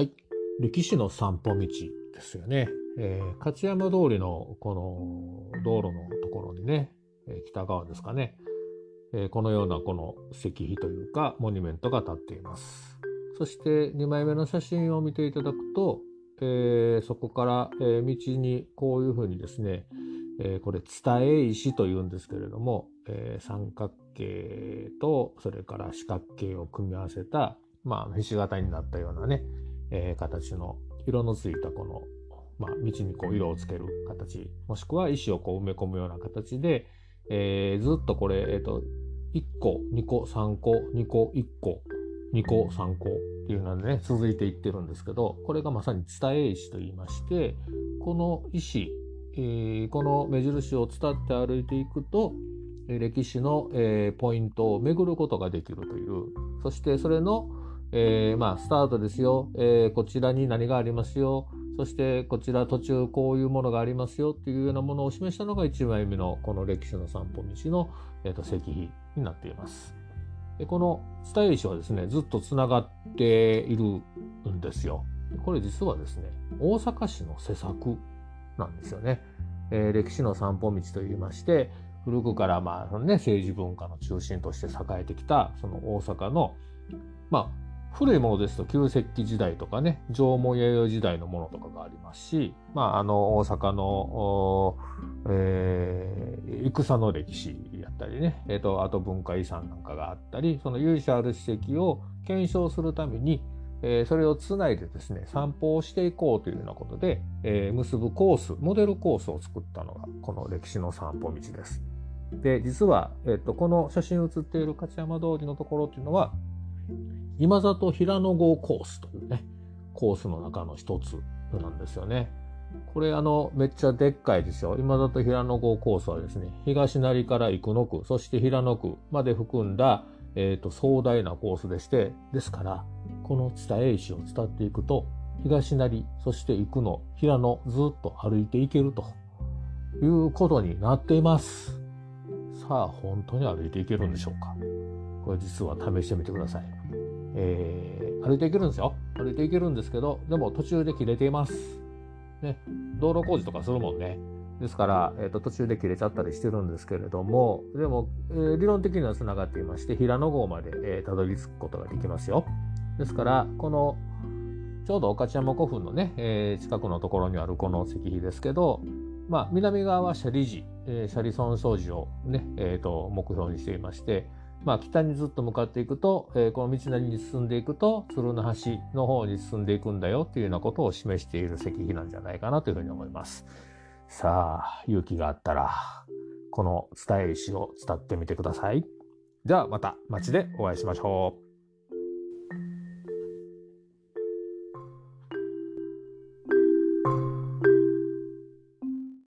はい歴史の散歩道ですよね。えー、勝山通りのこの道路のところにね、え北側ですかね、えー、このようなこの石碑というかモニュメントが立っています。そして2枚目の写真を見ていただくと、えー、そこから、え道にこういうふうにですね、えこれ伝え石というんですけれども、え三角形とそれから四角形を組み合わせた、まあ、ひし形になったようなね、え形の色のついたこの、まあ、道にこう色をつける形もしくは石をこう埋め込むような形で、えー、ずっとこれ、え、ー、と1個2個3個2個1個2個3個っていうのでね続いていってるんですけどこれがまさに伝え石と言いましてこの石、えー、この目印を伝って歩いていくと歴史の、えー、ポイントを巡ることができるというそしてそれの、えー、まあ、スタートですよ、えー、こちらに何がありますよ、そしてこちら途中こういうものがありますよっていうようなものを示したのが1枚目のこの歴史の散歩道の、えーと、石碑になっています。でこの伝え石はですね、ずっとつながっているんですよ。これ実はですね、大阪市の施策なんですよね。えー、歴史の散歩道といいまして、古くからまあ、ね、政治文化の中心として栄えてきたその大阪のまあ古いものですと旧石器時代とかね縄文弥生時代のものとかがありますし、まあ、あの大阪の、えー、戦の歴史やったりね、えーと、あと文化遺産なんかがあったりその由緒ある史跡を検証するために、えー、それをつないでですね散歩をしていこうというようなことで、えー、結ぶコースモデルコースを作ったのがこの歴史の散歩道です。で実は、えーと、この写真写っている勝山通りのところっていうのは今里平野号コースというね、コースの中の一つなんですよね。これあの、めっちゃでっかいですよ。今里平野号コースはですね、東成から生野区、そして平野区まで含んだ、えっ、ー、と、壮大なコースでして、ですから、この伝え石を伝っていくと、東成、そして生野、平野、ずっと歩いていけるということになっています。さあ、本当に歩いていけるんでしょうかこれ実は試してみてください。えー、歩いていけるんですよ。歩いていけるんですけど、でも途中で切れています。ね、道路工事とかするもんね。ですから、えーと、途中で切れちゃったりしてるんですけれども、でも、えー、理論的にはつながっていまして、平野号まで、えー、たどり着くことができますよ。ですから、この、ちょうど御徒山古墳のね、えー、近くのところにあるこの石碑ですけど、まあ、南側は斜里寺、えー、斜里損傷寺をね、えーと目標にしていまして、まあ、北にずっと向かっていくと、えー、この道なりに進んでいくと鶴の橋の方に進んでいくんだよっていうようなことを示している石碑なんじゃないかなというふうに思います。さあ勇気があったらこの伝え石を伝ってみてください。ではまた街でお会いしましょう。